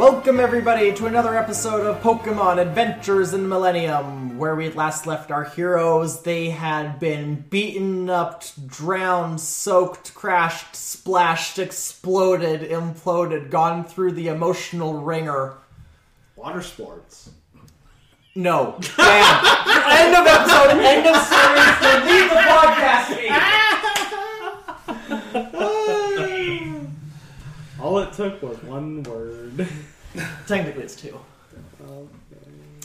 Welcome, everybody, to another episode of Pokemon Adventures in the Millennium, where we last left our heroes. They had been beaten up, drowned, soaked, crashed, splashed, exploded, imploded, gone through the emotional ringer. Water sports. No. Bam. end of episode, end of series, then leave the podcast feed. All it took was one word. Technically, it's two.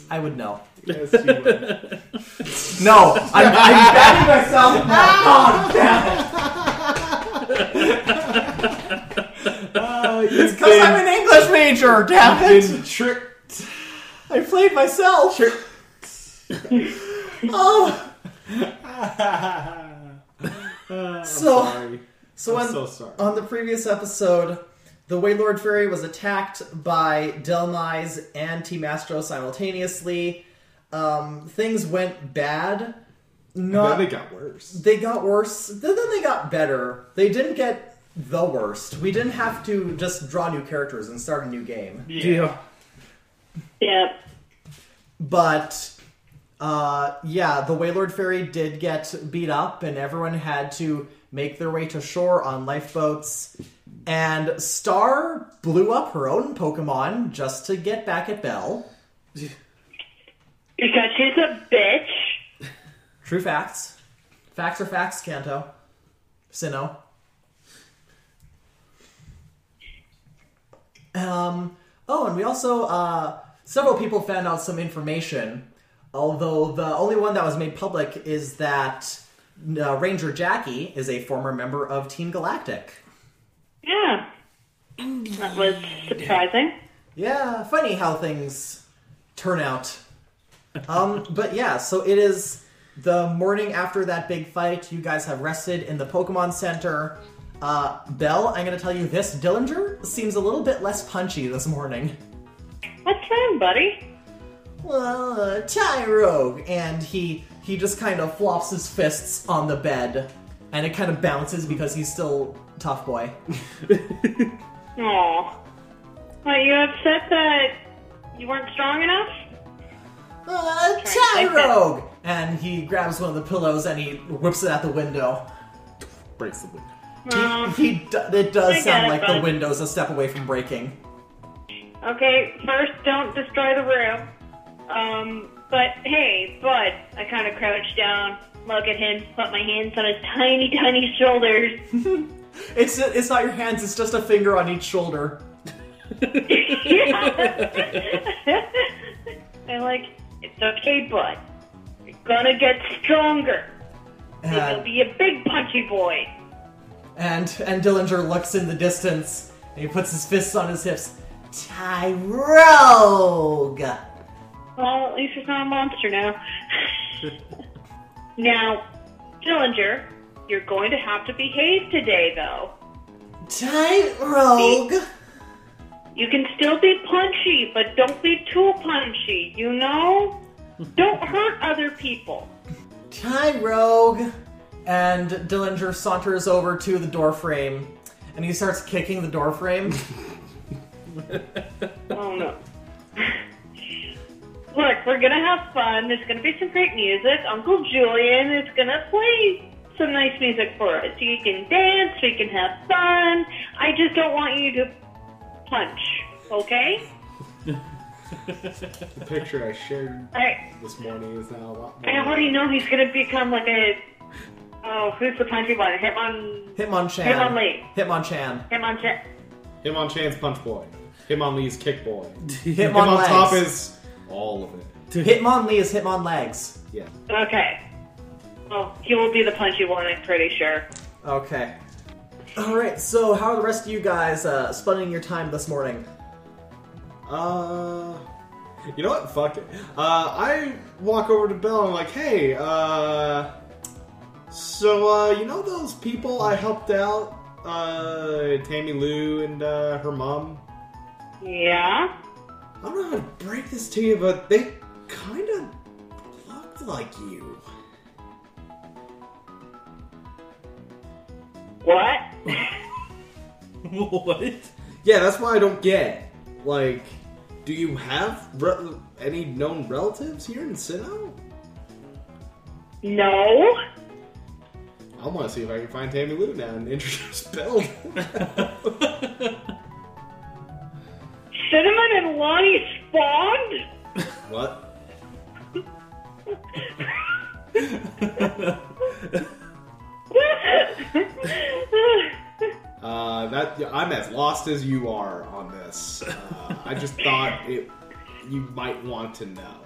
I would know. Yes, you would. No, I'm, I'm batting myself now. God damn it. Oh, It's you've because I'm an English major, damn it. been tricked. I played myself. Oh, ah, I'm So- sorry. so I'm on, so sorry. on the previous episode, the Waylord Ferry was attacked by Delmise and Team Astro simultaneously. Um, things went bad. And Not then it got worse. they got worse. Then then they got better. They didn't get the worst. We didn't have to just draw new characters and start a new game. Yeah. Yep. But uh, yeah, the Waylord Ferry did get beat up, and everyone had to make their way to shore on lifeboats. And Star blew up her own Pokemon just to get back at Belle. Because she's a bitch. True facts. Facts are facts, Kanto. Sinnoh. Um, oh, and we also, uh, several people found out some information, although the only one that was made public is that uh, Ranger Jackie is a former member of Team Galactic. Yeah. That was surprising. Yeah, funny how things turn out. Um, but yeah, so it is the morning after that big fight. You guys have rested in the Pokemon Center. Uh, Belle, I'm gonna tell you this: Dillinger seems a little bit less punchy this morning. What's wrong, buddy? Well, uh, Tyrogue, and he he just kind of flops his fists on the bed, and it kind of bounces because he's still tough boy. Aw. Are you upset that you weren't strong enough? Uh, Trying to Tyrogue, and he grabs one of the pillows and he whips it at the window. Breaks the window. He, he d- it does I sound get it, like the bud. window's a step away from breaking. okay, first, don't destroy the room. Um, but hey, Bud, I kind of crouch down, look at him, put my hands on his tiny, tiny shoulders. It's it's not your hands; it's just a finger on each shoulder. I'm like, it's okay, Bud. You're gonna get stronger. And, You'll be a big punchy boy. and and Dillinger looks in the distance and he puts his fists on his hips. Tyrogue. Well, at least he's not a monster now. now, Dillinger, you're going to have to behave today, though. Tyrogue. You can still be punchy, but don't be too punchy, you know? Don't hurt other people. Tyrogue. And Dillinger saunters over to the door frame and he starts kicking the door frame. Oh no. Look, we're gonna have fun. There's gonna be some great music. Uncle Julian is gonna play some nice music for us. You can dance, we can have fun. I just don't want you to punch, okay? The picture I shared I this morning is now a lot I already know he's gonna become like a oh, who's the punchy one? Hitmon Hitmonchan. Hitmonlee. Hitmonchan. Hitmonchan. Hitmonchan's Punch Boy. Hitmonlee's Kick Boy. Hitmon Hitmon legs. Top is all of it. Hitmonlee is Hitmon legs. Yeah. Okay. Well, he will be the punchy one, I'm pretty sure. Okay. Alright, so how are the rest of you guys uh, spending your time this morning? Uh, you know what? Fuck it. Uh, I walk over to Bill and I'm like, hey, uh, so, uh, you know those people I helped out? Uh, Tammy Lou and, uh, her mom? Yeah? I don't know how to break this to you, but they kind of looked like you. What? what? Yeah, that's why I don't get. like, do you have re- any known relatives here in Sinnoh? No. I want to see if I can find Tammy Lou now and introduce Bill. Cinnamon and Lonnie spawned? what? Uh, that I'm as lost as you are on this. Uh, I just thought it you might want to know.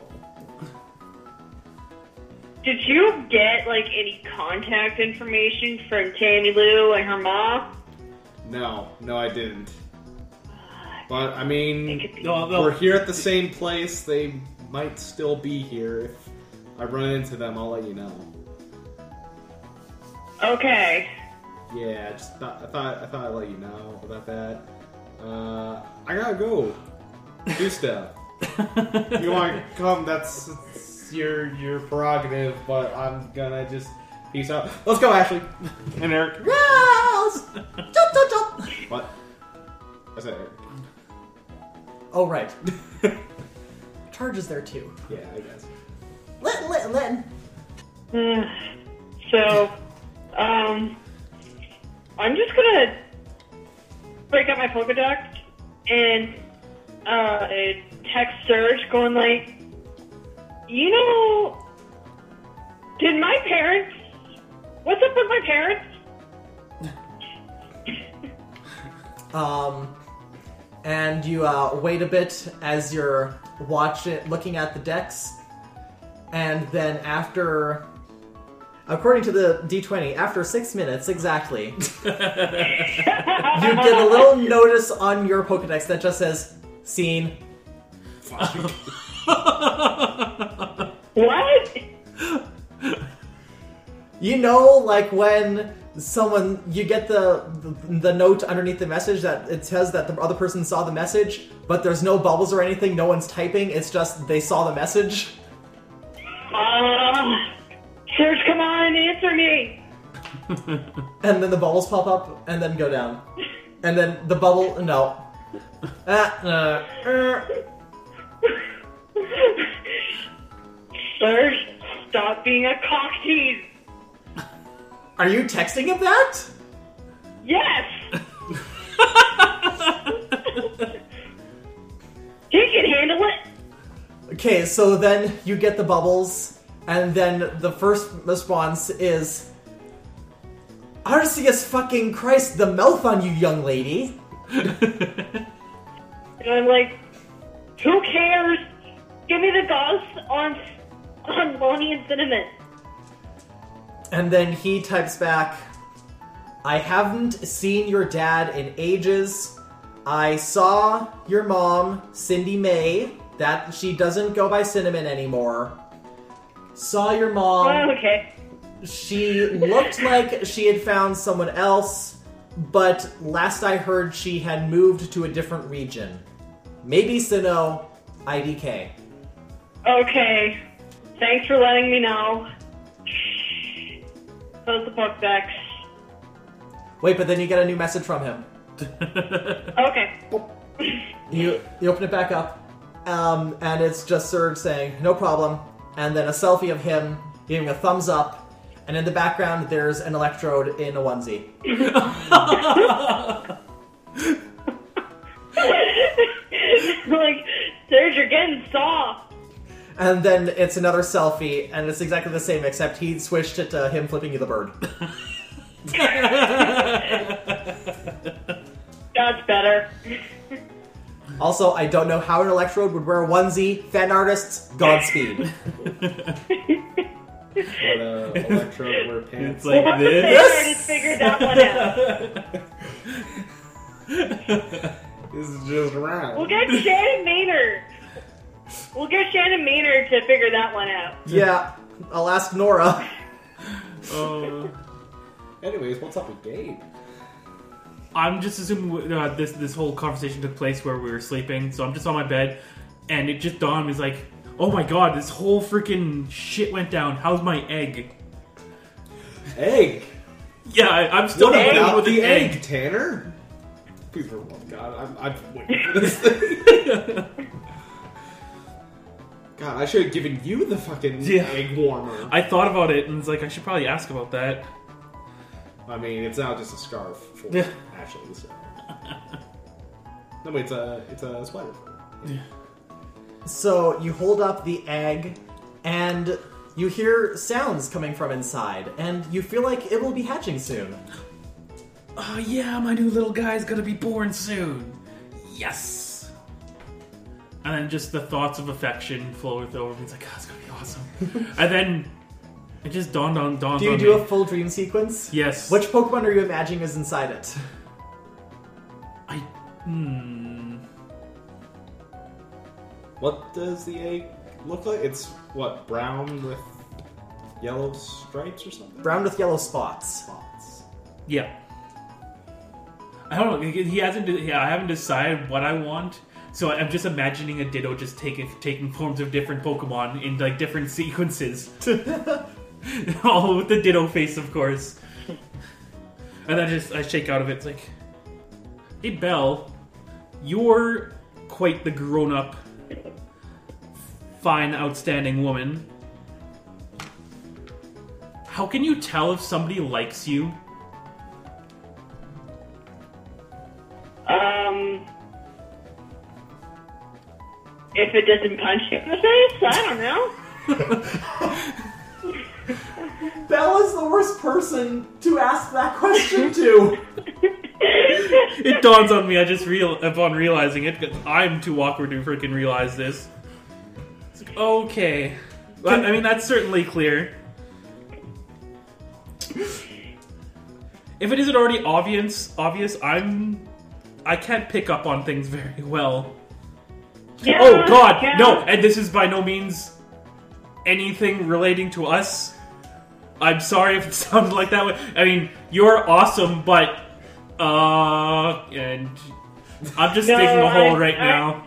Did you get like any contact information from Tammy Lou and her mom? No, no, I didn't. But I mean, be. No, no. we're here at the same place. They might still be here. If I run into them, I'll let you know. Okay. Yeah, just thought, I thought I thought I'd let you know about that. Uh, I gotta go do stuff. you want to come? That's it's your your prerogative. But I'm gonna just peace out. Let's go, Ashley and Eric. Yes! Jump, jump, jump. What? I said Eric. Oh, right. Charge is there too. Yeah, I guess. Len, Len, Len. so, um, I'm just gonna break out my Pokedex and uh, text Serge, going like, you know, did my parents? What's up with my parents? Um, and you uh, wait a bit as you're watching, looking at the decks, and then after, according to the D20, after six minutes exactly, you get a little notice on your Pokedex that just says "Seen." What? You know, like when someone you get the, the the note underneath the message that it says that the other person saw the message, but there's no bubbles or anything. No one's typing. It's just they saw the message. Uh, Serge, come on, answer me. and then the bubbles pop up and then go down, and then the bubble no. Ah, uh, uh. Serge, stop being a cock tease. Are you texting him that? Yes. he can handle it. Okay, so then you get the bubbles, and then the first response is Arceus fucking Christ, the mouth on you, young lady. And I'm like, who cares? Give me the goss on on Lonnie and Cinnamon. And then he types back, I haven't seen your dad in ages. I saw your mom, Cindy May, that she doesn't go by Cinnamon anymore. Saw your mom. Oh, okay. She looked like she had found someone else, but last I heard she had moved to a different region. Maybe Sinnoh, IDK. Okay. Thanks for letting me know. Close the Pokedex. Wait, but then you get a new message from him. Okay. You you open it back up, um, and it's just Serge saying no problem, and then a selfie of him giving a thumbs up, and in the background there's an electrode in a onesie. like, Serge, you're getting soft. And then it's another selfie, and it's exactly the same except he switched it to him flipping you the bird. That's better. Also, I don't know how an electrode would wear a onesie. Fan artists, Godspeed. What uh, electrode wear pants. It's like We'll this. figure that one out. this is just around. We'll get Shannon Maynard. We'll get Shannon Maynard to figure that one out. yeah, I'll ask Nora. Oh. Anyways, what's up with Gabe? I'm just assuming uh, this this whole conversation took place where we were sleeping, so I'm just on my bed, and it just dawned on me like, oh my god, this whole freaking shit went down. How's my egg? Egg. Yeah, I, I'm still What about with the egg, egg. Tanner? Please for the love of God, I'm, I'm waiting for this thing. God, I should have given you the fucking Yeah. egg warmer. I thought about it and was like, I should probably ask about that. I mean, it's now just a scarf for Yeah. Ashley. So. no, but it's a it's a sweater. So you hold up the egg, and you hear sounds coming from inside, and you feel like it will be hatching soon. Oh yeah, my new little guy's gonna be born soon. Yes. And then just the thoughts of affection flow over me. It's like, oh, it's gonna be awesome. and then it just dawned on dawned Do you on do me. a full dream sequence? yes. Which Pokemon are you imagining is inside it? I hmm. What does the egg look like? It's what brown with yellow stripes or something. Brown with yellow spots. spots. Yeah. I don't know. He he hasn't. Yeah, I haven't decided what I want. So I'm just imagining a Ditto just taking taking forms of different Pokemon in like different sequences. All with the Ditto face, of course. And then just I shake out of it. It's like, hey Belle, you're quite the grown up, fine, outstanding woman. How can you tell if somebody likes you? Um, if it doesn't punch you in the face, I don't know. Belle is the worst person to ask that question to. It dawns on me. I just real upon realizing it. 'cause I'm too awkward to freaking realize this. It's like, okay, Well, I mean that's certainly clear. If it isn't already obvious, obvious, I'm I can't pick up on things very well. Yeah, Oh God, yeah. no! And this is by no means anything relating to us. I'm sorry if it sounded like that. way. I mean, you're awesome, but uh, and I'm just No, digging a hole I- right I- now.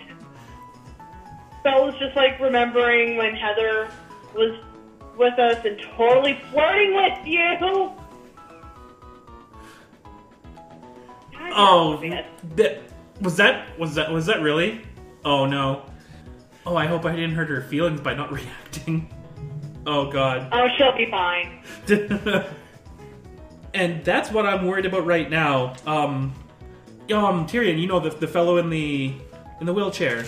That was just like remembering when Heather was with us and totally flirting with you. God, Oh, that was that was that was that really? Oh no! Oh, I hope I didn't hurt her feelings by not reacting. Oh God! Oh, she'll be fine. and that's what I'm worried about right now. Um, um, Tyrion, you know the the fellow in the in the wheelchair.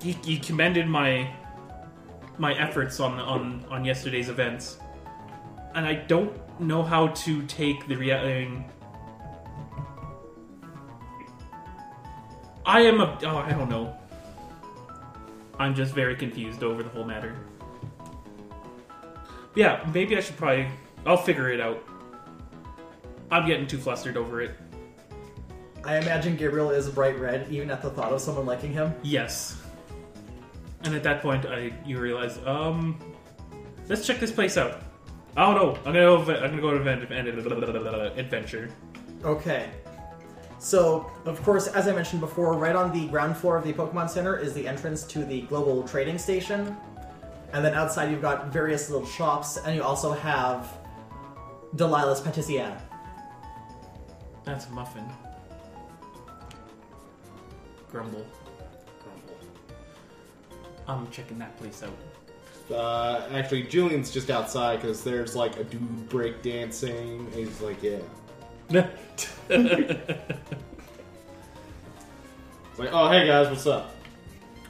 He, he commended my my efforts on on on yesterday's events, and I don't know how to take the reality. I am a oh I don't know. I'm just very confused over the whole matter. Yeah, maybe I should probably. I'll figure it out. I'm getting too flustered over it. I imagine Gabriel is bright red, even at the thought of someone liking him. Yes. And at that point, I you realize, um, let's check this place out. Oh no, I'm gonna go. I'm gonna go to event, adventure. Okay. So, of course, as I mentioned before, right on the ground floor of the Pokemon Center is the entrance to the Global Trading Station. And then outside you've got various little shops, and you also have Delilah's Patissiere. That's a muffin. Grumble. Grumble. I'm checking that place out. Uh, actually, Julian's just outside because there's like a dude break dancing. He's like, yeah. It's like, oh hey guys, what's up?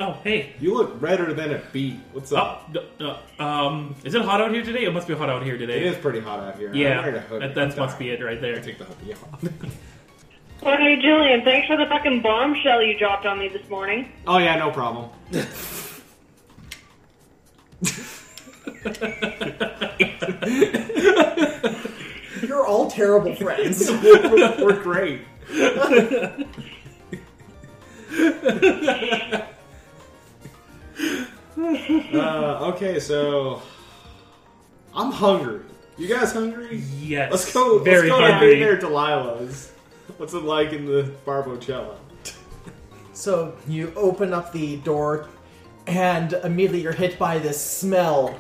Oh hey. You look redder than a beet. What's Oh, up? d- uh, um, is it hot out here today? It must be hot out here today. It is pretty hot out here. I'm Yeah, wearing a hoodie. that, that must be it right there. Take the hoodie off. Oh, hey, Julian, thanks for the fucking bombshell you dropped on me this morning. oh yeah, no problem. You're all terrible friends. We're great. uh, okay, so I'm hungry. You guys hungry? Yes. Let's go. Very let's go hungry. to there, Delilah's. What's it like in the Barbocella? So you open up the door, and immediately you're hit by this smell.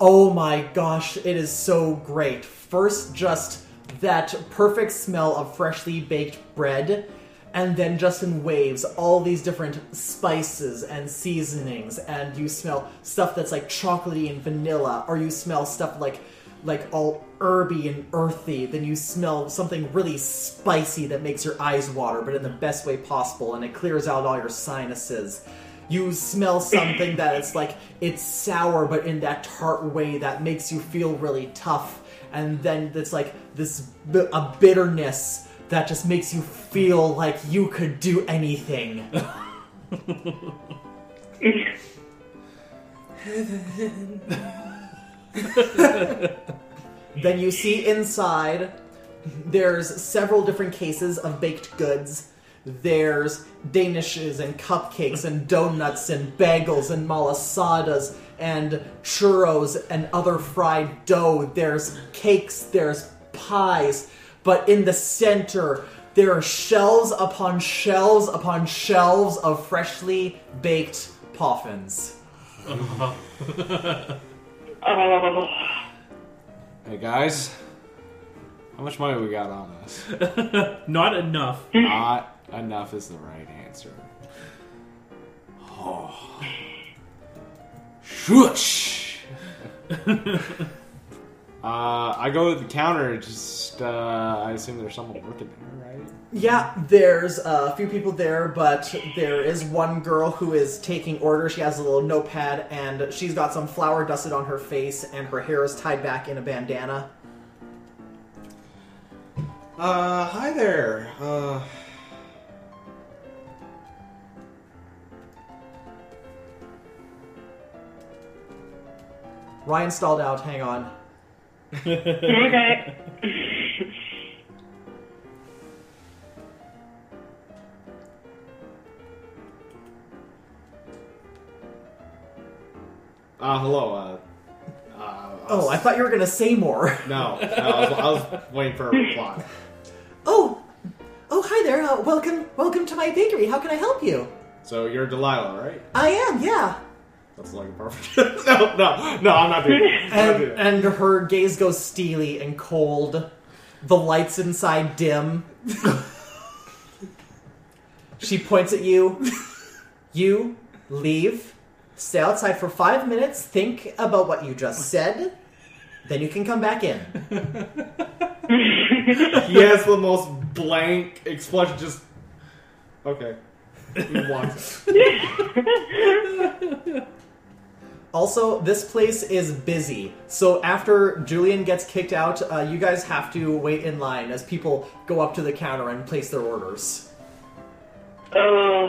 Oh my gosh, it is so great. First, just that perfect smell of freshly baked bread, and then just in waves, all these different spices and seasonings, and you smell stuff that's like chocolatey and vanilla, or you smell stuff like like all herby and earthy. Then you smell something really spicy that makes your eyes water, but in the best way possible, and it clears out all your sinuses. You smell something that it's like it's sour, but in that tart way that makes you feel really tough, and then it's like this a bitterness that just makes you feel like you could do anything. then you see inside there's several different cases of baked goods. There's danishes and cupcakes and donuts and bagels and malasadas and churros and other fried dough. There's cakes, there's pies, but in the center there are shelves upon shelves upon shelves of freshly baked poffins. Hey guys, how much money we got on us? Not enough. Not enough is the right answer. Oh. Shush. uh, I go to the counter. Just, uh, I assume there's someone working there, right? Yeah, there's a few people there, but there is one girl who is taking orders. She has a little notepad, and she's got some flour dusted on her face, and her hair is tied back in a bandana. Uh, hi there. Uh, Ryan stalled out. Hang on. Okay. uh hello. Uh, uh, Oh, I thought you were gonna say more. no, no I, was, I was waiting for a reply. Oh, oh, hi there. Uh, welcome, welcome to my bakery. How can I help you? So you're Delilah, right? I am, yeah. That's like a perfect. no, no, no. I'm not doing it. And doing and her gaze goes steely and cold. The lights inside dim. she points at you. You leave. Stay outside for five minutes. Think about what you just said. Then you can come back in. He has the most blank expression. Just okay. He walks. Also, this place is busy. So after Julian gets kicked out, uh, you guys have to wait in line as people go up to the counter and place their orders. Oh,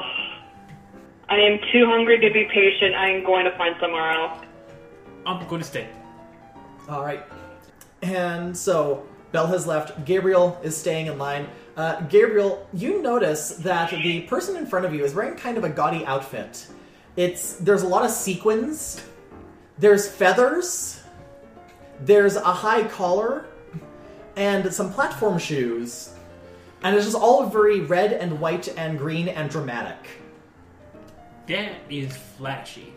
I am too hungry to be patient. I am going to find somewhere else. I'm going to stay. All right. And so Belle has left. Gabriel is staying in line. Uh, Gabriel, you notice that the person in front of you is wearing kind of a gaudy outfit. It's there's a lot of sequins. There's feathers. There's a high collar and some platform shoes. And it's just all very red and white and green and dramatic. That is flashy.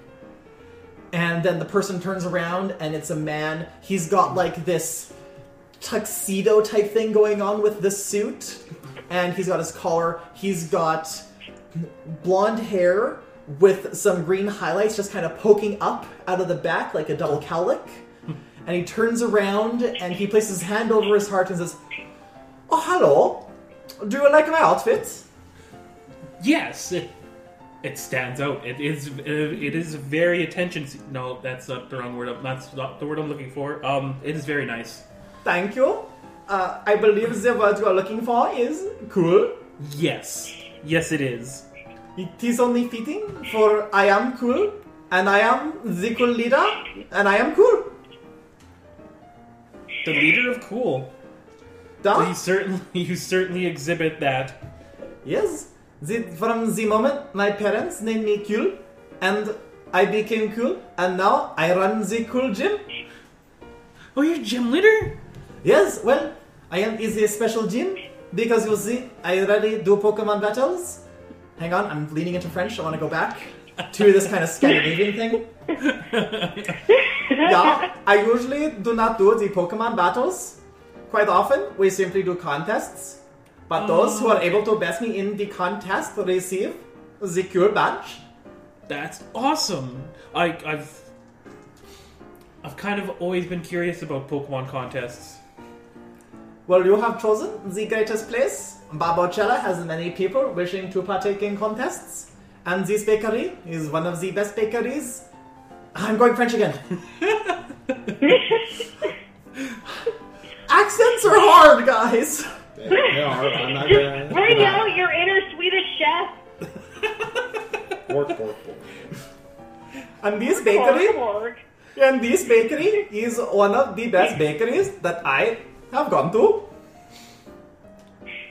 And then the person turns around and it's a man. He's got like this tuxedo type thing going on with this suit. And he's got his collar. He's got blonde hair with some green highlights just kind of poking up out of the back like a double cowlick. And he turns around and he places his hand over his heart and says, Oh, hello. Do you like my outfit? Yes, it, it stands out. It is uh, it is very attention. se- No, that's not the wrong word. That's not the word I'm looking for. Um, it is very nice. Thank you. Uh, I believe the word you are looking for is cool. Yes, yes, it is. It is only fitting, for I am cool, and I am the cool leader, and I am cool. The leader of cool. Duh. You certainly you certainly exhibit that. Yes. The, from the moment my parents named me cool, and I became cool, and now I run the cool gym. Oh, you're gym leader? Yes, well, I am is a special gym because you see, I already do Pokemon battles. Hang on, I'm leaning into French. I want to go back to this kind of Scandinavian thing. yeah, I usually do not do the Pokemon battles. Quite often, we simply do contests. But those who are able to best me in the contest receive the cool badge. That's awesome. I, I've I've kind of always been curious about Pokemon contests. Well, you have chosen the greatest place. Barbocella has many people wishing to partake in contests, and this bakery is one of the best bakeries. I'm going French again. Accents are hard, guys. They are. I'm not Just gonna. bring out your inner Swedish chef. Work, work, work. And this bakery, Pork, pork. and this bakery is one of the best bakeries that I have gone to.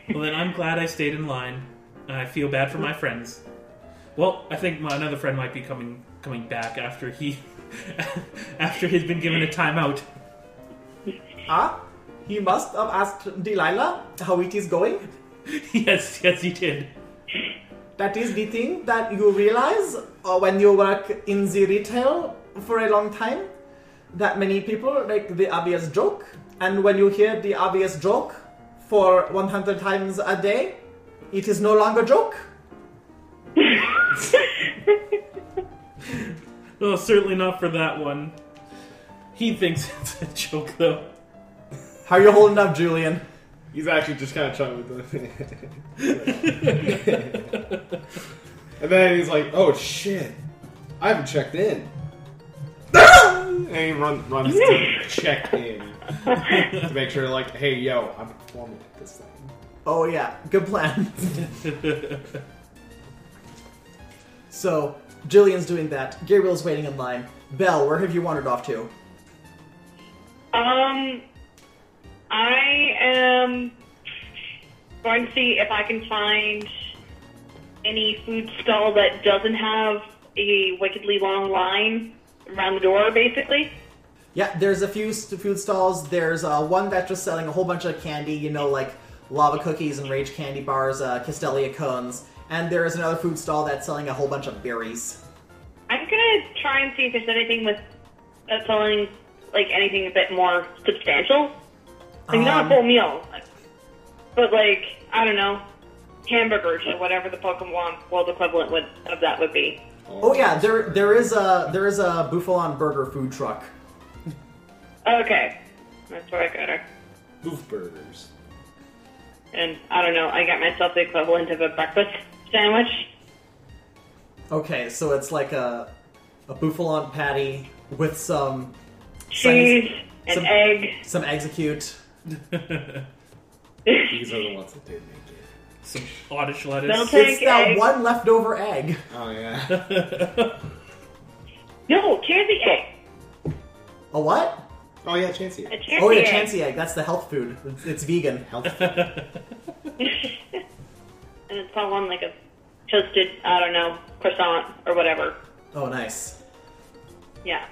Well, then I'm glad I stayed in line. And I feel bad for my friends. Well, I think my another friend might be coming coming back after he after he's been given a timeout. Ah, he must have asked Delilah how it is going. yes, yes, he did. That is the thing that you realize uh, when you work in the retail for a long time. That many people make the obvious joke, and when you hear the obvious joke for 100 times a day, it is no longer a joke. Oh, certainly not for that one. He thinks it's a joke, though. How are you holding up, Julian? He's actually just kind of chugging with the. and then he's like, "Oh shit, I haven't checked in." And he run, runs to check in to make sure, like, "Hey, yo, I'm performing at this thing." Oh yeah, good plan. so, Julian's doing that. Gabriel's waiting in line. Belle, where have you wandered off to? Um, I am going to see if I can find any food stall that doesn't have a wickedly long line around the door, basically. Yeah, there's a few food stalls. There's uh, one that's just selling a whole bunch of candy, you know, like lava cookies and rage candy bars, uh, Castelia cones. And there is another food stall that's selling a whole bunch of berries. I'm gonna try and see if there's anything with that's selling like anything a bit more substantial. Like not Um, a full meal, but like I don't know, hamburgers or whatever the Pokemon World equivalent would, of that would be. Oh yeah, there there is a there is a Bouffalant burger food truck. Okay, that's where I got her. Boof burgers. And I don't know, I got myself the equivalent of a breakfast sandwich. Okay, so it's like a a Bouffalant patty with some Cheese, an some- egg. some execute. These are the ones that did make it. Some Scottish lettuce. They'll It's take that egg. one leftover egg. Oh yeah. No, chansey egg. A what? oh yeah, Chansey. A chansey Oh yeah, egg. Chansey egg. That's the health food. It's, it's vegan. Health. And it's all on like a toasted, I don't know, croissant or whatever. Oh nice. Yeah.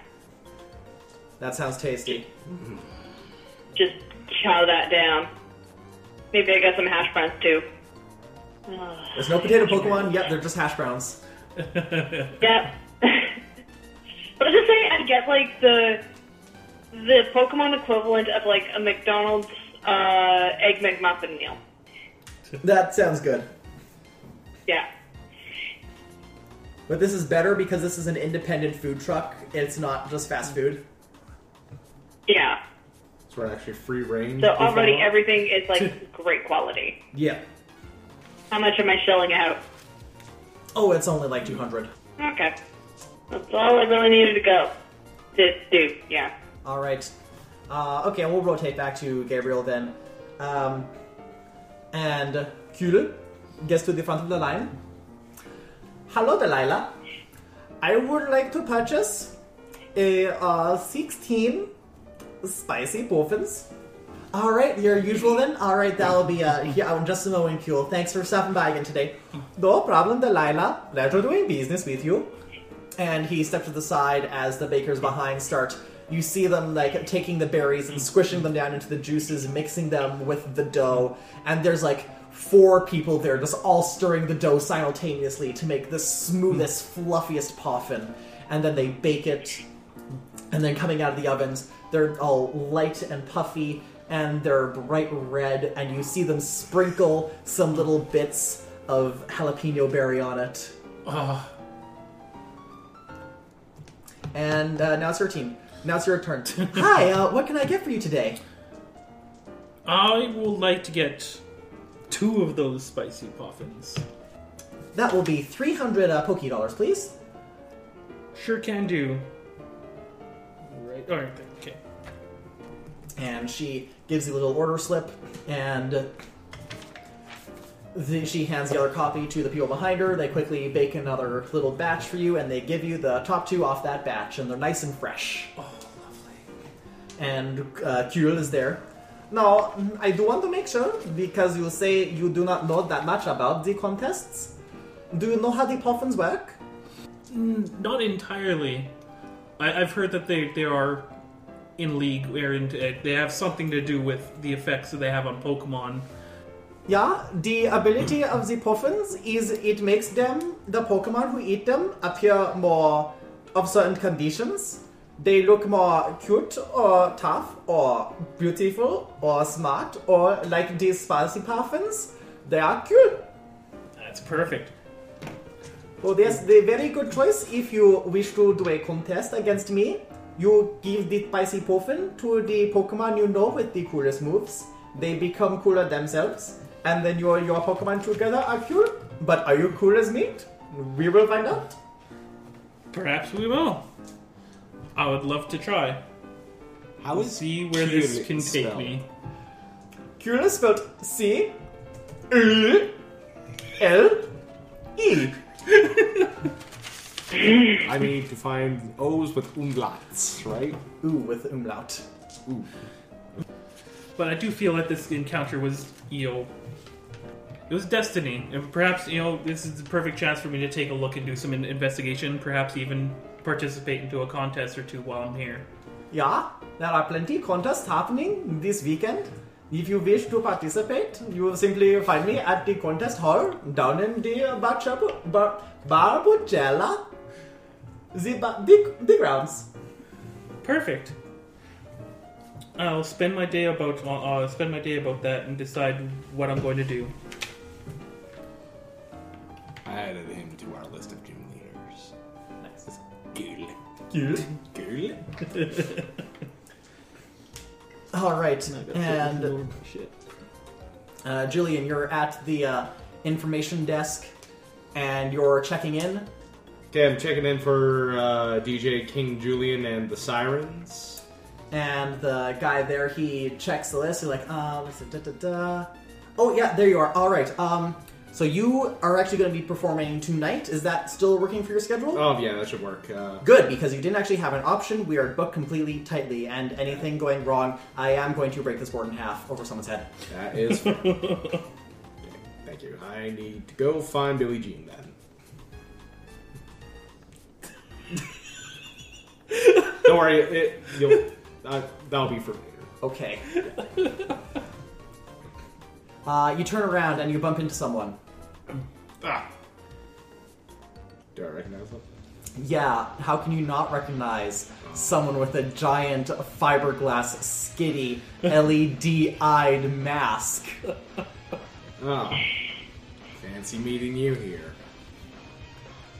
That sounds tasty. just chow that down. Maybe I got some hash browns too. Ugh. There's no potato Pokemon. Yep, they're just hash browns. Yep. but just say I get like the the Pokemon equivalent of like a McDonald's uh, egg McMuffin meal. That sounds good. Yeah. But this is better because this is an independent food truck. It's not just fast food. Yeah. So we're actually free range. So already Buffalo. everything is like great quality. Yeah. How much am I shelling out? Oh, it's only like 200. Okay. That's all I really needed to go. To do, yeah. All right. Uh, okay, we'll rotate back to Gabriel then. Um, and Kule gets to the front of the line. Hello, Delilah. I would like to purchase a uh, 16 spicy muffins. All right, your usual then. All right, that'll be uh, yeah, I'm just a moment, Kule. Thanks for stopping by again today. No problem, Delilah. Pleasure doing business with you and he steps to the side as the bakers behind start. You see them like taking the berries and squishing them down into the juices, mixing them with the dough, and there's like four people there just all stirring the dough simultaneously to make the smoothest, fluffiest poffin. And then they bake it, and then coming out of the ovens, they're all light and puffy, and they're bright red, and you see them sprinkle some little bits of jalapeno berry on it. Ah, And uh, now it's your team. Now it's your turn. Hi, uh, what can I get for you today? I would like to get two of those spicy poffins. That will be 300 uh, Poke Dollars, please. Sure can do. Right. All right. Okay. And she gives you a little order slip, and the, she hands the other copy to the people behind her. They quickly bake another little batch for you, and they give you the top two off that batch, and they're nice and fresh. Oh, lovely. And uh, Kirill is there. Now, I do want to make sure, because you say you do not know that much about the contests. Do you know how the poffins work? Mm, Not entirely. I, I've heard that they they are in league wherein uh, they have something to do with the effects that they have on Pokemon. Yeah, the ability of the poffins is it makes them, the Pokemon who eat them, appear more of certain conditions. They look more cute or tough or beautiful or smart or like these spicy poffins. They are cute. That's perfect. So that's the very good choice if you wish to do a contest against me. You give the spicy poffin to the Pokemon you know with the coolest moves. They become cooler themselves, and then your your Pokemon together are cool. But are you cool as meat? We will find out. Perhaps we will. I would love to try. How We'll is see where this cute can take spelled? me. Cool is spelled C L E. I need to find O's with umlauts, right? Ooh, with umlaut. Ooh. But I do feel that this encounter was, you know, it was destiny. And perhaps, you know, this is the perfect chance for me to take a look and do some in- investigation. Perhaps even participate into a contest or two while I'm here. Yeah, there are plenty contests happening this weekend. If you wish to participate, you will simply find me at the contest hall down in the uh, Barchabu- Bar- Barbucella. The, ba- the, the grounds. Perfect. I'll spend my day about uh, uh, spend my day about that and decide what I'm going to do. I added him to our list of gym leaders. Nice. Cool. Cool. All right, and uh, Julian, you're at the uh, information desk, and you're checking in. Okay, I'm checking in for uh, DJ King Julian and the Sirens. And the guy there, he checks the list. He's like, uh, da, da, da. Oh, yeah, there you are. All right. Um, so you are actually going to be performing tonight. Is that still working for your schedule? Oh yeah, that should work. Uh, Good, because you didn't actually have an option. We are booked completely tightly, and anything going wrong, I am going to break this board in half over someone's head. that is. fine. Okay, Thank you. I need to go find Billie Jean then. Don't worry, it, you'll, uh, that'll be for later. Okay. uh, you turn around and you bump into someone. Ah. Do I recognize them? Yeah, how can you not recognize someone with a giant fiberglass, skitty, LED-eyed mask? Oh, fancy meeting you here.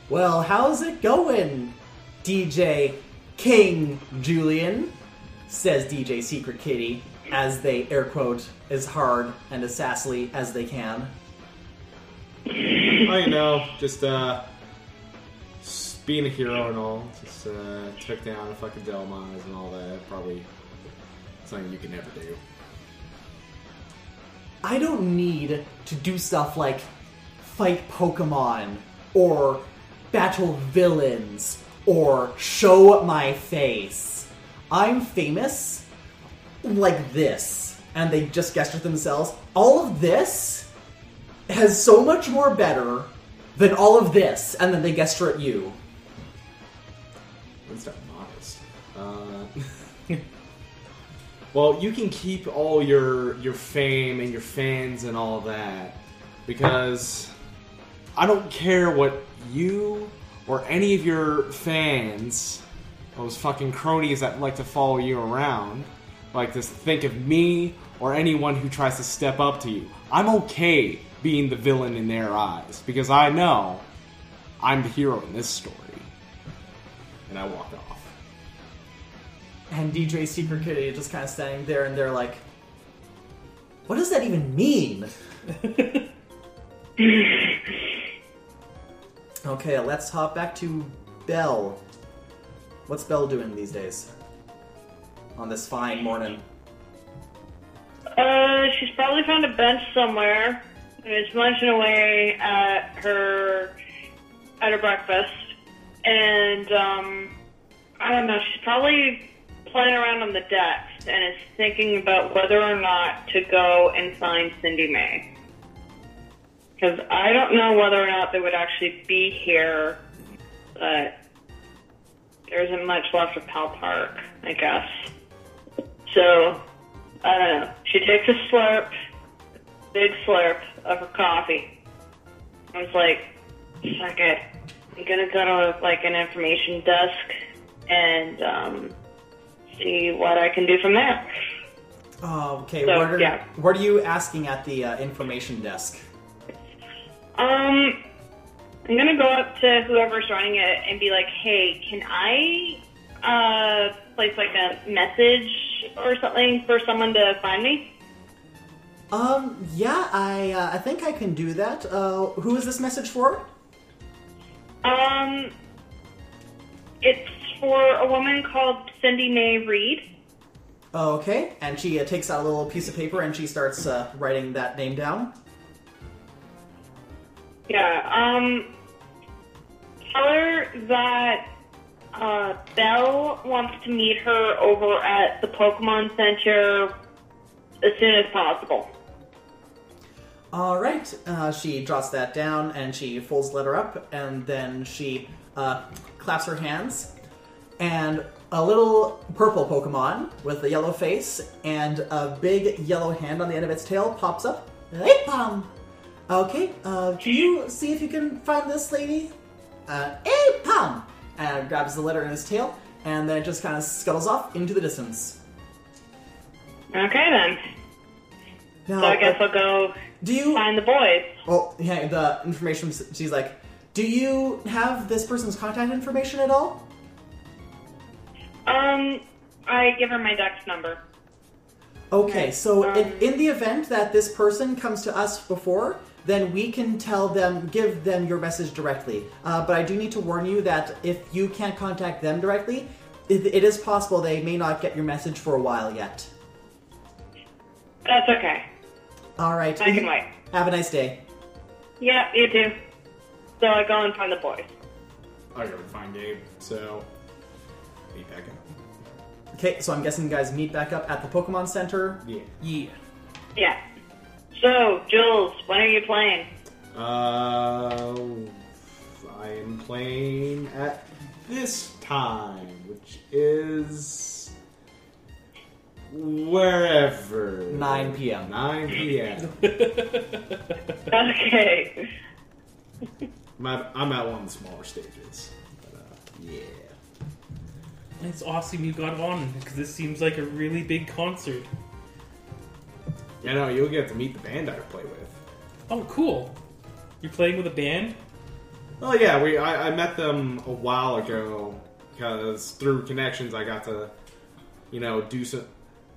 Well, how's it going, DJ King Julian? Says DJ Secret Kitty as they air quote as hard and as sassily as they can. Oh, you know, just uh, being a hero and all. Just uh, took down a fucking Delmaz and all that. Probably something you can never do. I don't need to do stuff like fight Pokemon or battle villains or show my face. I'm famous like this. And they just gesture themselves. All of this has so much more better than all of this. And then they gesture at you. Let's start modest. Uh, well, you can keep all your your fame and your fans and all that because I don't care what you or any of your fans, those fucking cronies that like to follow you around, like to think of me or anyone who tries to step up to you. I'm okay being the villain in their eyes because I know I'm the hero in this story. And I walk off. And DJ Secret Kitty just kind of standing there, and they're like, "What does that even mean?" okay, let's hop back to Belle. What's Belle doing these days? On this fine morning. Uh, she's probably found a bench somewhere and is munching away at her at her breakfast. And um, I don't know. She's probably playing around on the decks and is thinking about whether or not to go and find Cindy May. Because I don't know whether or not they would actually be here, but there isn't much left of Pal Park, I guess. So I don't know. She takes a slurp, big slurp of her coffee. I was like, fuck it. I'm gonna go to like an information desk and um, see what I can do from there. Oh, okay. So, what, are, yeah. what are you asking at the uh, information desk? Um, I'm gonna go up to whoever's running it and be like, hey, can I uh, place like a message or something for someone to find me? Um, yeah, I uh, I think I can do that. Uh, who is this message for? Um, it's for a woman called Cindy Mae Reed. Okay, and she uh, takes out a little piece of paper and she starts uh, writing that name down. Yeah, um, tell her that uh, Belle wants to meet her over at the Pokemon Center as soon as possible. All right, uh, she jots that down and she folds the letter up and then she uh, claps her hands. And a little purple Pokemon with a yellow face and a big yellow hand on the end of its tail pops up. Aipom! Okay, uh, can you see if you can find this lady? Uh, Aipom! And grabs the letter in his tail and then it just kind of scuttles off into the distance. Okay then. Now, So I guess uh, I'll go do you find the boys. Well, yeah, the information. She's like, "Do you have this person's contact information at all?" Um, I give her my dex number. Okay, so in, Um, in the event that this person comes to us before, then we can tell them, give them your message directly. Uh, but I do need to warn you that if you can't contact them directly, it, it is possible they may not get your message for a while yet. That's okay. All right. I can wait. Have a nice day. Yeah, you too. So I go and find the boys. I gotta find Gabe, so meet back up. Okay, so I'm guessing you guys meet back up at the Pokemon Center. Yeah. Yeah. Yeah. So, Jules, when are you playing? Uh, I am playing at this time, which is wherever 9 p.m.. 9 p.m. Okay. I'm at, I'm at one of the smaller stages. But, uh, yeah. It's awesome you got on because this seems like a really big concert. Yeah, no, you'll get to meet the band I play with. Oh, cool. You're playing with a band? Oh yeah, we I, I met them a while ago because through connections I got to, you know, do some,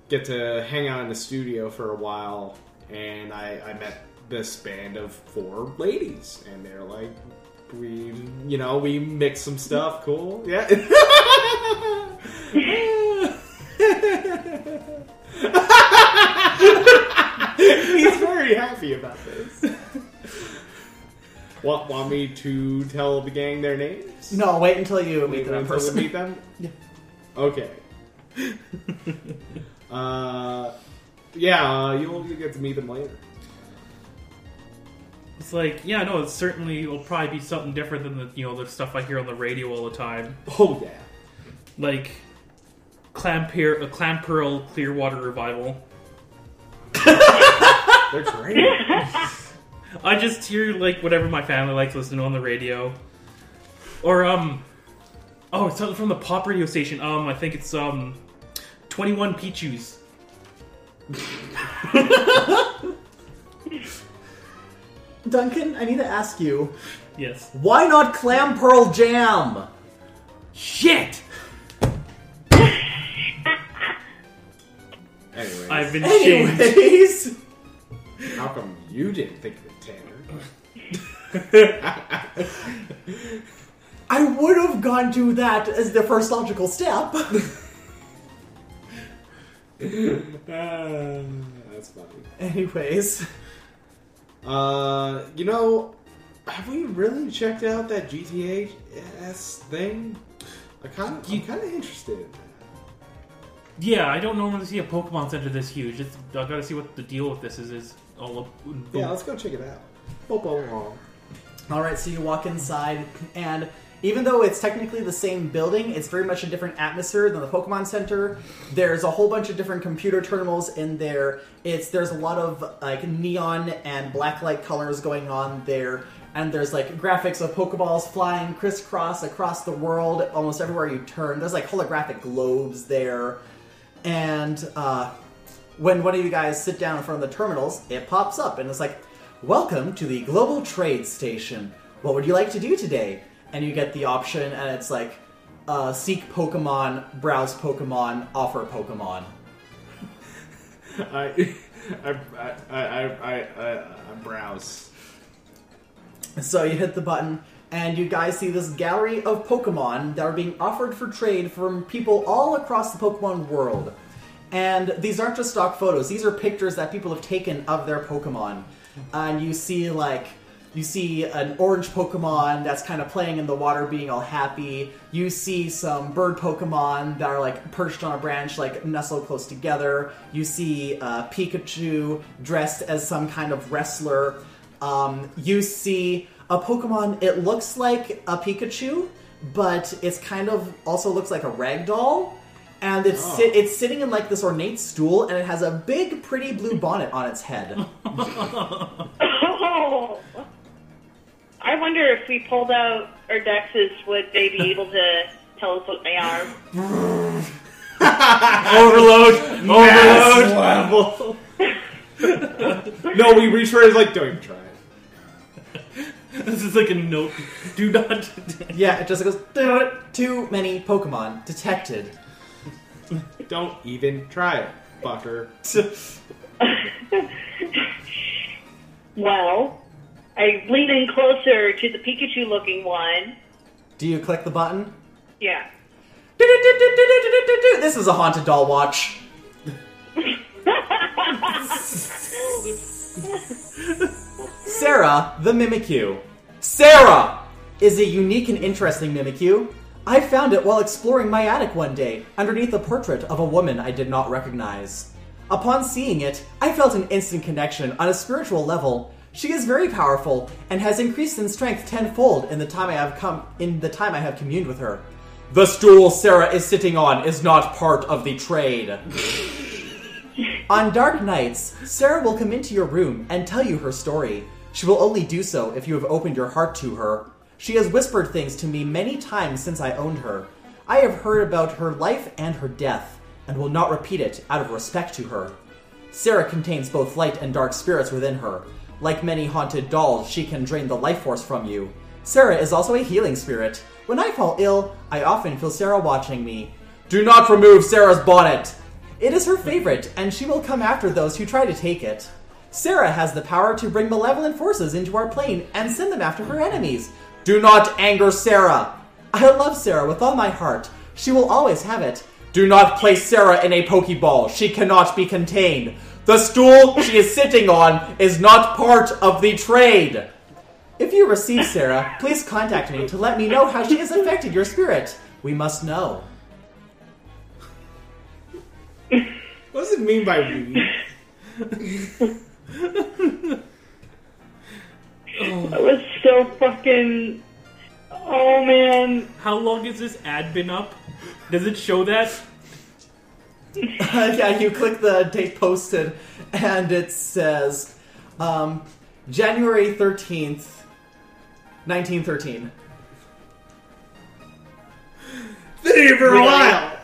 get to hang out in the studio for a while, and I, I met this band of four ladies, and they're like, we, you know, we mix some stuff, cool, yeah. He's very happy about this. Want, want me to tell the gang their names? No, wait until you meet them in until we meet them? Yeah. Okay. uh, yeah, uh, you'll, you'll get to meet them later. It's like, yeah, no, it's certainly will probably be something different than the you know the stuff I hear on the radio all the time. Oh yeah. Like Clampear, a Clamperl Clearwater Revival. They're great. I just hear like whatever my family likes listening to on the radio. Or um oh, it's something from the pop radio station. Um I think it's um 21 Pichus. Duncan, I need to ask you, Yes. why not clam pearl jam? Shit! I've been shamed. Anyways, how come you didn't think of it, Tanner? I would have gone to that as the first logical step. Uh, that's funny. Anyways, Uh, you know, have we really checked out that GTS thing? I kind of, I'm kind of interested in that. Yeah, I don't normally see a Pokemon Center this huge. It's, I gotta see what the deal with this is. Is all up. Yeah, let's go check it out. Boop, all right. So you walk inside, and even though it's technically the same building, it's very much a different atmosphere than the Pokemon Center. There's a whole bunch of different computer terminals in there. It's there's a lot of like neon and blacklight colors going on there. And there's like graphics of Pokeballs flying crisscross across the world, almost everywhere you turn. There's like holographic globes there. And uh, when one of you guys sit down in front of the terminals, it pops up and it's like, Welcome to the Global Trade Station. What would you like to do today? And you get the option, and it's like, uh, seek Pokemon, browse Pokemon, offer Pokemon. I, I, I, I, I, I, I browse. So you hit the button, and you guys see this gallery of Pokemon that are being offered for trade from people all across the Pokemon world. And these aren't just stock photos; these are pictures that people have taken of their Pokemon. And you see like you see an orange Pokemon that's kind of playing in the water, being all happy. You see some bird Pokemon that are like perched on a branch, like nestled close together. You see uh, Pikachu dressed as some kind of wrestler. Um, you see a Pokemon. It looks like a Pikachu, but it's kind of also looks like a rag doll. And it's Oh. sit, it's sitting in like this ornate stool, and it has a big, pretty blue bonnet on its head. Oh. I wonder if we pulled out our dexes, would they be able to tell us what they are? Overload! Overload! level. no, we reach for it. Like, don't even try it. This is like a note. Do not. Yeah, it just goes too many Pokemon detected. Don't even try it, fucker. Well, I lean in closer to the Pikachu looking one. Do you click the button? Yeah. This is a haunted doll watch. Sarah, the Mimikyu. Sarah is a unique and interesting Mimikyu. I found it while exploring my attic one day, underneath a portrait of a woman I did not recognize. Upon seeing it, I felt an instant connection on a spiritual level. She is very powerful and has increased in strength tenfold in the time I have come in the time I have communed with her. The stool Sarah is sitting on is not part of the trade. On dark nights, Sarah will come into your room and tell you her story. She will only do so if you have opened your heart to her. She has whispered things to me many times since I owned her. I have heard about her life and her death, and will not repeat it out of respect to her. Sarah contains both light and dark spirits within her. Like many haunted dolls, she can drain the life force from you. Sarah is also a healing spirit. When I fall ill, I often feel Sarah watching me. Do not remove Sarah's bonnet! It is her favorite, and she will come after those who try to take it. Sarah has the power to bring malevolent forces into our plane and send them after her enemies. Do not anger Sarah! I love Sarah with all my heart. She will always have it. Do not place Sarah in a Pokeball. She cannot be contained. The stool she is sitting on is not part of the trade. If you receive Sarah, please contact me to let me know how she has affected your spirit. We must know. What does it mean by we? That was so fucking. Oh man. How long has this ad been up? Does it show that? yeah, you click the date posted, and it says um, January 13th, 1913. Been here for a while.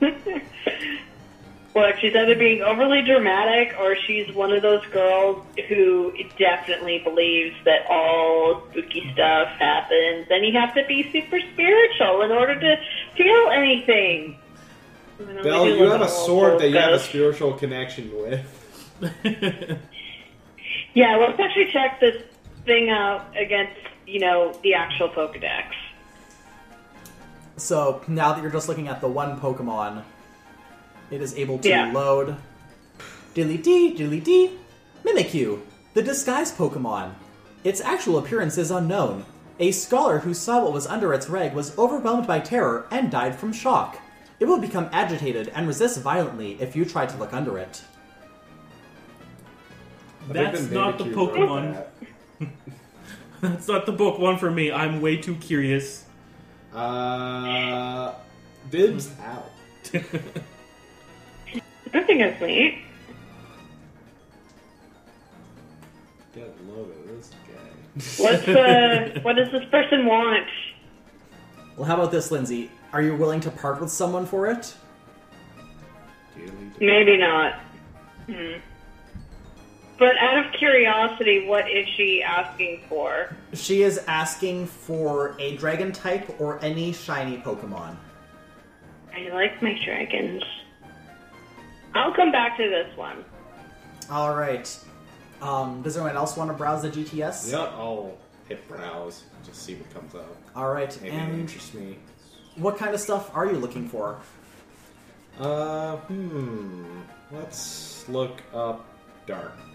Look, she's either being overly dramatic or she's one of those girls who definitely believes that all spooky stuff happens and you have to be super spiritual in order to feel anything. Belle, you have a sword that you have a spiritual connection with. Yeah, let's actually check this thing out against, you know, the actual Pokedex. So now that you're just looking at the one Pokemon, it is able to Yeah. load. Dilly dee, dilly dee. Mimikyu, the disguise Pokemon. Its actual appearance is unknown. A scholar who saw what was under its reg was overwhelmed by terror and died from shock. It will become agitated and resist violently if you try to look under it. That's not the Pokemon. That's not the book one for me. I'm way too curious. Uh, dibs out. I think that's neat. Get low to this guy. What's uh, what does this person want? Well, how about this, Lindsay? Are you willing to part with someone for it? Maybe not. Hmm. But out of curiosity, what is she asking for? She is asking for a dragon type or any shiny Pokemon. I like my dragons. I'll come back to this one. All right. Um, does anyone else want to browse the GTS? Yep, I'll hit browse, just see what comes up. All right. Maybe it interests me. what kind of stuff are you looking for? Uh, hmm. Let's look up dark types.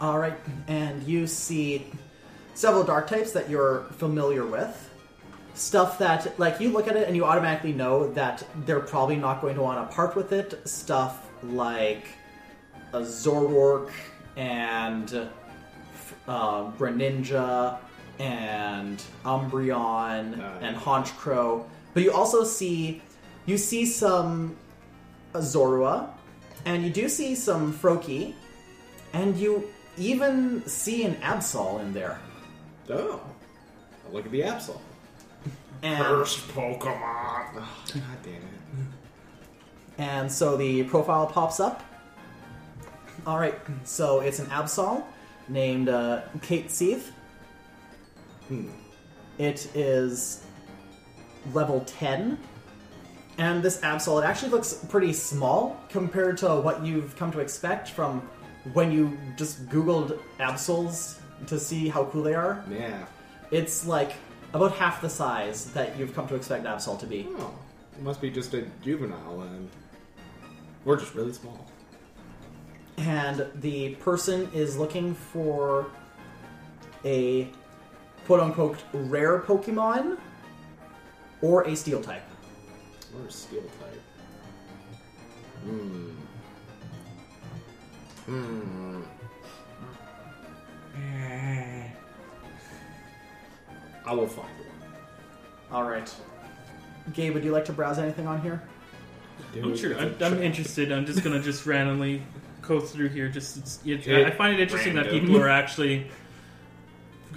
All right. And you see several dark types that you're familiar with. Stuff that, like, you look at it and you automatically know that they're probably not going to want to part with it. Stuff like a Zoroark and uh, Greninja and Umbreon Uh, and Honchkrow. But you also see you see some Zorua, and you do see some Froakie, and you even see an Absol in there. Oh, I'll look at the Absol. And, Pokemon. Oh, God damn it. and so the profile pops up. All right, so it's an Absol named uh, Kate Seeth. Hmm. It is level 10. And this Absol, it actually looks pretty small compared to what you've come to expect from when you just Googled Absols to see how cool they are. Yeah. It's like about half the size that you've come to expect Absol to be. Oh, it must be just a juvenile then. Or just really small. And the person is looking for a quote unquote rare Pokemon or a steel type. Or a steel type. Hmm. Hmm. I will find one. All right. Gabe, would you like to browse anything on here? I'm sure. it's a I'm, I'm interested. I'm just gonna just randomly go through here. Just it's, it, It- I find it interesting that random. people are actually.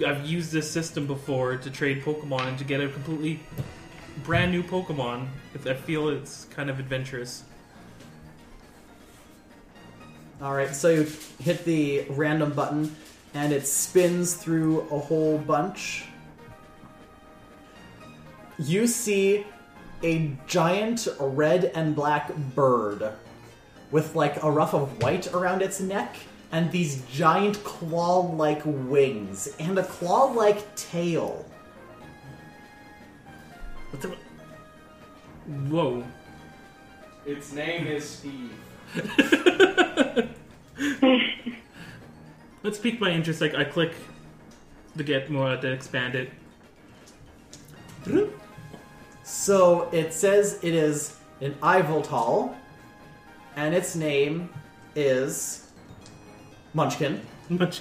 I've used this system before to trade Pokemon and to get a completely brand new Pokemon. I feel it's kind of adventurous. All right, so you hit the random button, and it spins through a whole bunch. You see a giant red and black bird with like a ruff of white around its neck and these giant claw-like wings and a claw-like tail. What the? Whoa! Its name is Steve. Let's pique my interest. Like I click to get more to expand it. So it says it is an Yveltal, and its name is Munchkin. Much.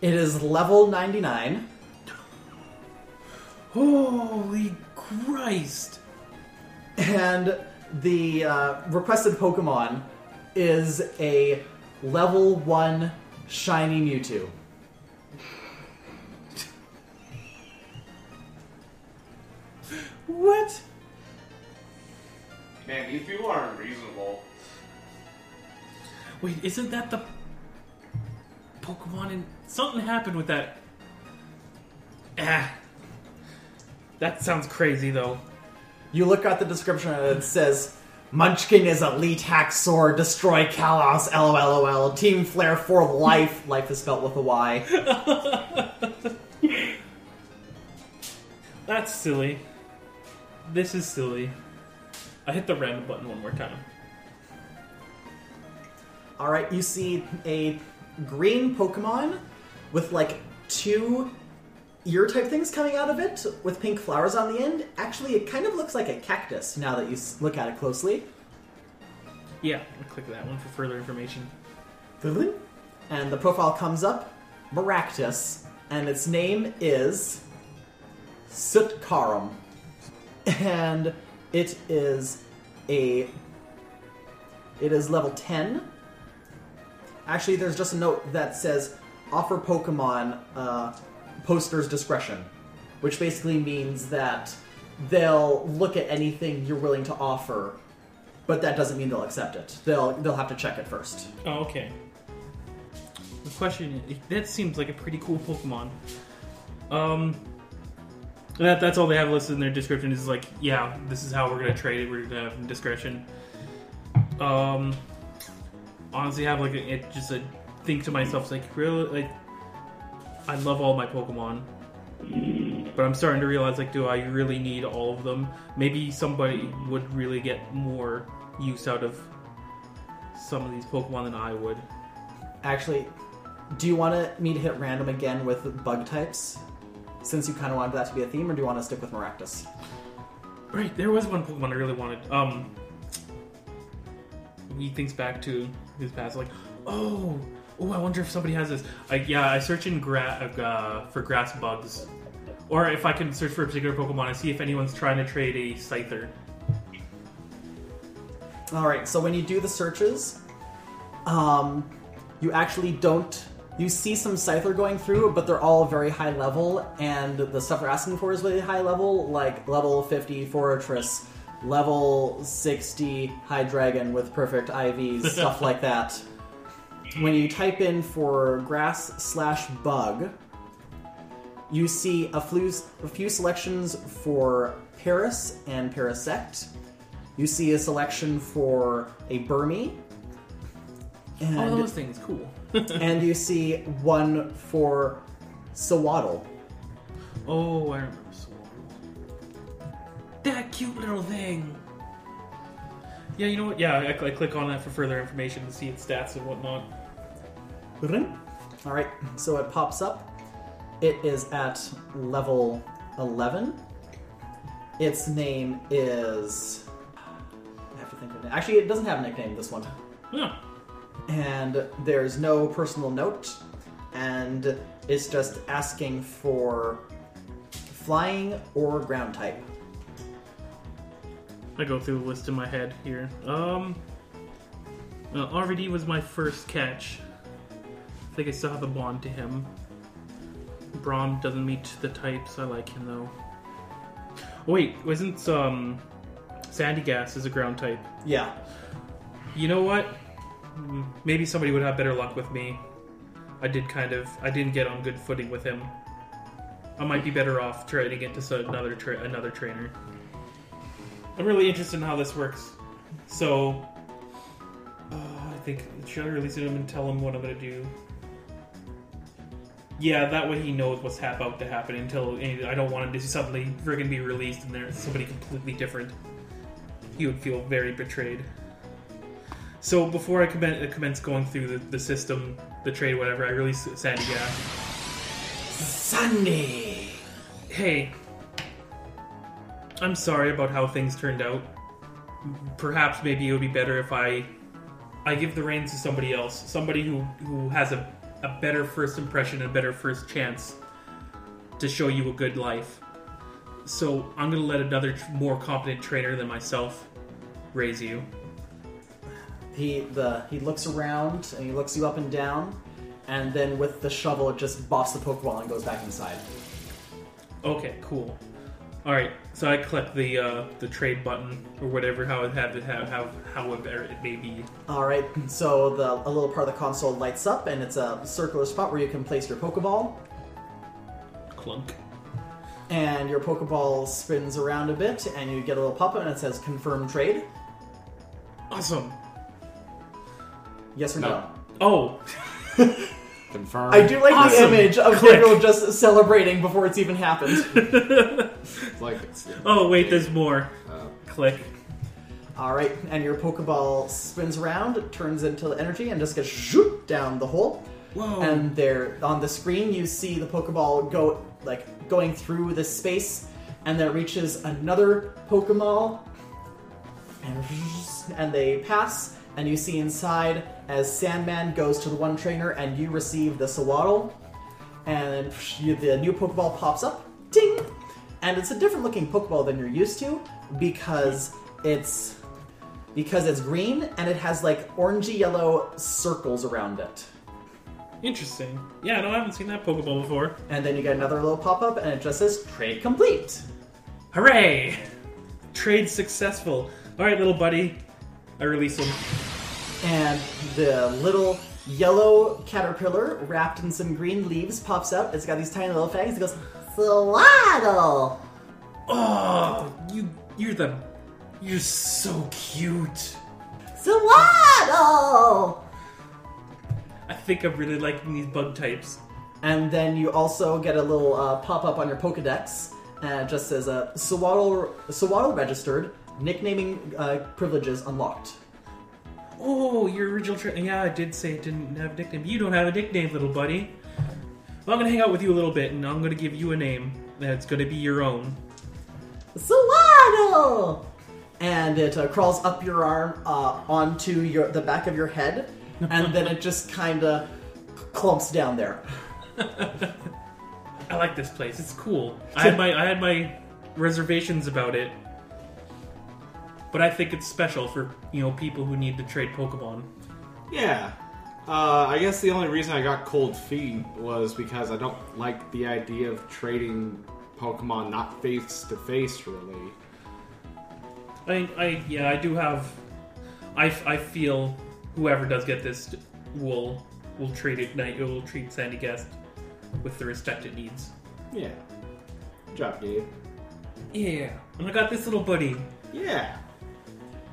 It is level 99. Holy Christ! And the uh, requested Pokemon is a level 1 shiny Mewtwo. What? Man, these people are unreasonable. Wait, isn't that the Pokemon? and something happened with that. Ah, that sounds crazy though. You look at the description and it says Munchkin is elite hacksaw, destroy Kalos, LOLOL, Team Flare for life. Life is spelled with a Y. That's silly. This is silly. I hit the random button one more time. Alright, you see a green Pokemon with like two ear type things coming out of it with pink flowers on the end. Actually, it kind of looks like a cactus now that you look at it closely. Yeah, I'll click that one for further information. And the profile comes up Maractus, and its name is Sutkarum. And it is a. It is level 10. Actually, there's just a note that says offer Pokemon uh, poster's discretion, which basically means that they'll look at anything you're willing to offer, but that doesn't mean they'll accept it. They'll they'll have to check it first. Oh, okay. The question is, that seems like a pretty cool Pokemon. Um, that that's all they have listed in their description is like, yeah, this is how we're gonna trade it. We're gonna have discretion. Um, honestly, have like a, it just a think to myself like, really, like, I love all my Pokemon. But I'm starting to realize, like, do I really need all of them? Maybe somebody would really get more use out of some of these Pokemon than I would. Actually, do you want me to hit random again with bug types? Since you kind of wanted that to be a theme, or do you want to stick with Maractus? Right, there was one Pokemon I really wanted. Um, he thinks back to his past, like, oh, oh, I wonder if somebody has this. Like, yeah, I search in gra- uh, for grass bugs, or if I can search for a particular Pokemon and see if anyone's trying to trade a Scyther. All right, so when you do the searches, um, you actually don't. You see some Scyther going through, but they're all very high level, and the stuff they're asking for is really high level, like level 50 Forretress, level 60 Hydreigon with perfect IVs, stuff like that. When you type in for grass slash bug, you see a few, a few selections for Paras and Parasect. You see a selection for a Burmy. And, All those things, cool. and you see one for Sewaddle. oh, I remember Swirl. That cute little thing. Yeah, you know what? Yeah, I, I click on that for further information to see its stats and whatnot. Alright, so it pops up. It is at level 11. Its name is. I have to think of it. Actually, it doesn't have a nickname, this one. Huh. and there's no personal note, and it's just asking for flying or ground type. I go through the list in my head here. Um, well, RVD was my first catch. I think I still have a bond to him. Brom doesn't meet the types. I like him though. Wait, wasn't um, Sandy Gas is a ground type? Yeah. You know what? Maybe somebody would have better luck with me. I did kind of. I didn't get on good footing with him. I might be better off trying to get to another tra- another trainer. I'm really interested in how this works. So, uh, I think should I release him and tell him what I'm gonna do? Yeah, that way he knows what's about to happen. Until I don't want him to suddenly friggin' be released and there's somebody completely different. He would feel very betrayed. So before I uh, commence going through the, the system, the trade, whatever, I release Sandy Gas. Sunday. Hey, I'm sorry about how things turned out. Perhaps maybe it would be better if I I give the reins to somebody else, somebody who who has a, a better first impression a better first chance to show you a good life. So I'm gonna let another more competent trainer than myself raise you. He the he looks around and he looks you up and down, and then with the shovel it just bops the Pokeball and goes back inside. Okay, cool. All right, so I click the uh, the trade button or whatever how it have it have how however it may be. All right, so the a little part of the console lights up, and it's a circular spot where you can place your Pokeball, Clunk. and your Pokeball spins around a bit, and you get a little pop-up, and it says "Confirm Trade." Awesome. Yes or No. no? Oh, Confirm. I do like Awesome. the image of Click. Gabriel just celebrating before it's even happened. Like it's. oh wait, there's more. Uh, Click. All right, and your Pokeball spins around, it turns into energy, and just gets shoot down the hole. Whoa. And there on the screen, you see the Pokeball go like going through this space, and then it reaches another Pokeball, and and they pass, and you see inside as Sandman goes to the one trainer, and you receive the Sewaddle, and the new Pokeball pops up, ding, and it's a different looking Pokeball than you're used to because it's because it's green and it has like orangey yellow circles around it. Interesting. Yeah, no, I haven't seen that Pokeball before. And then you get another little pop up and it just says trade complete. Hooray! Trade successful. All right, little buddy. I release him. And the little yellow caterpillar wrapped in some green leaves pops up. It's got these tiny little fangs. It goes, Swaddle! Oh, you, you're the, you're so cute. Swaddle! I think I'm really liking these bug types. And then you also get a little uh, pop up on your Pokedex. And it just says, uh, Swaddle, Swaddle registered, nicknaming uh, privileges unlocked. Oh, your original tra- Yeah, I did say it didn't have a nickname. You don't have a nickname, little buddy. Well, I'm gonna hang out with you a little bit, and I'm gonna give you a name that's gonna be your own. Swaddle! And it uh, crawls up your arm uh, onto your the back of your head, and then it just kind of clumps down there. I like this place. It's cool. I had my I had my reservations about it, but I think it's special for you know people who need to trade Pokemon. yeah. Uh, I guess the only reason I got cold feet was because I don't like the idea of trading Pokemon not face to face, really. I, I yeah, I do have. I, I feel whoever does get this will will treat it night will treat Sandy Guest with the respect it needs. Yeah. Good job, Gabe. Yeah, and I got this little buddy. Yeah.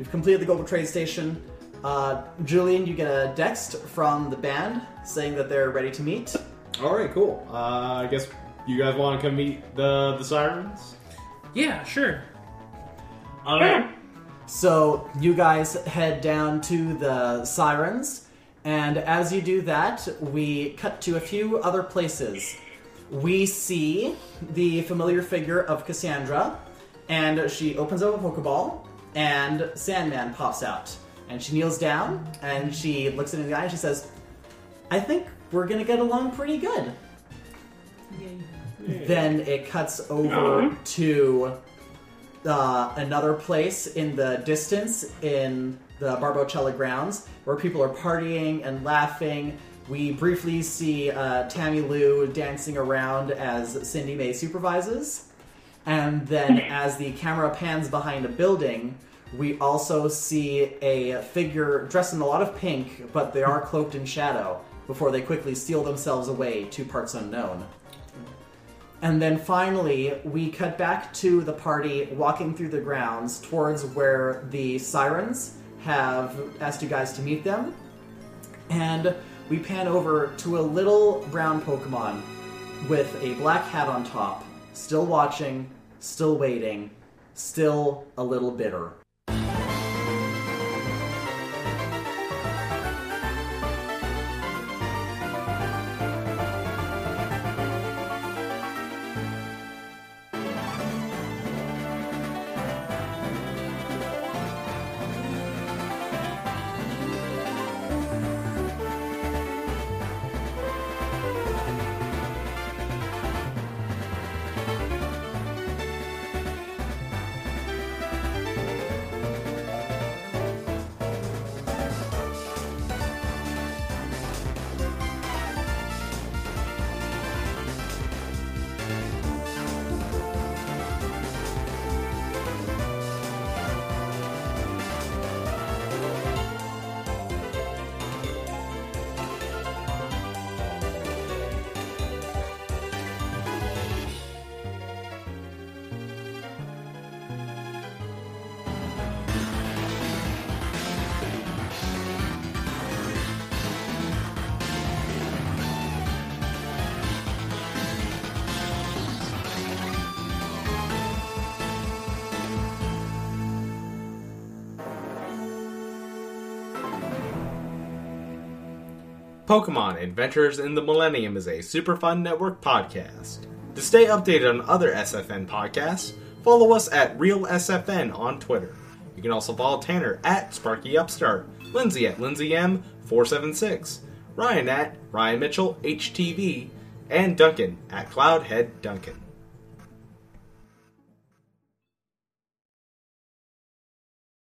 You've completed the global trade station. Uh, Julian, you get a text from the band saying that they're ready to meet. All right, cool. Uh, I guess you guys want to come meet the the sirens. Yeah, sure. All right. So you guys head down to the sirens, and as you do that, we cut to a few other places. We see the familiar figure of Cassandra, and she opens up a Pokeball, and Sandman pops out. And she kneels down, and she looks into the eye, and she says, I think we're gonna get along pretty good. Then it cuts over to uh, another place in the distance in the Barbocella grounds where people are partying and laughing. We briefly see uh, Tammy Lou dancing around as Cindy May supervises. And then as the camera pans behind a building, we also see a figure dressed in a lot of pink, but they are cloaked in shadow before they quickly steal themselves away to parts unknown. And then finally, we cut back to the party walking through the grounds towards where the sirens have asked you guys to meet them. And we pan over to a little brown Pokemon with a black hat on top, still watching, still waiting, still a little bitter. Pokemon Adventures in the Millennium is a Super Fun Network podcast. To stay updated on other SFN podcasts, follow us at RealSFN on Twitter. You can also follow Tanner at Sparky Upstart, Lindsay at LindsayM476, Ryan at Ryan Mitchell HTV, and Duncan at Cloudhead Duncan.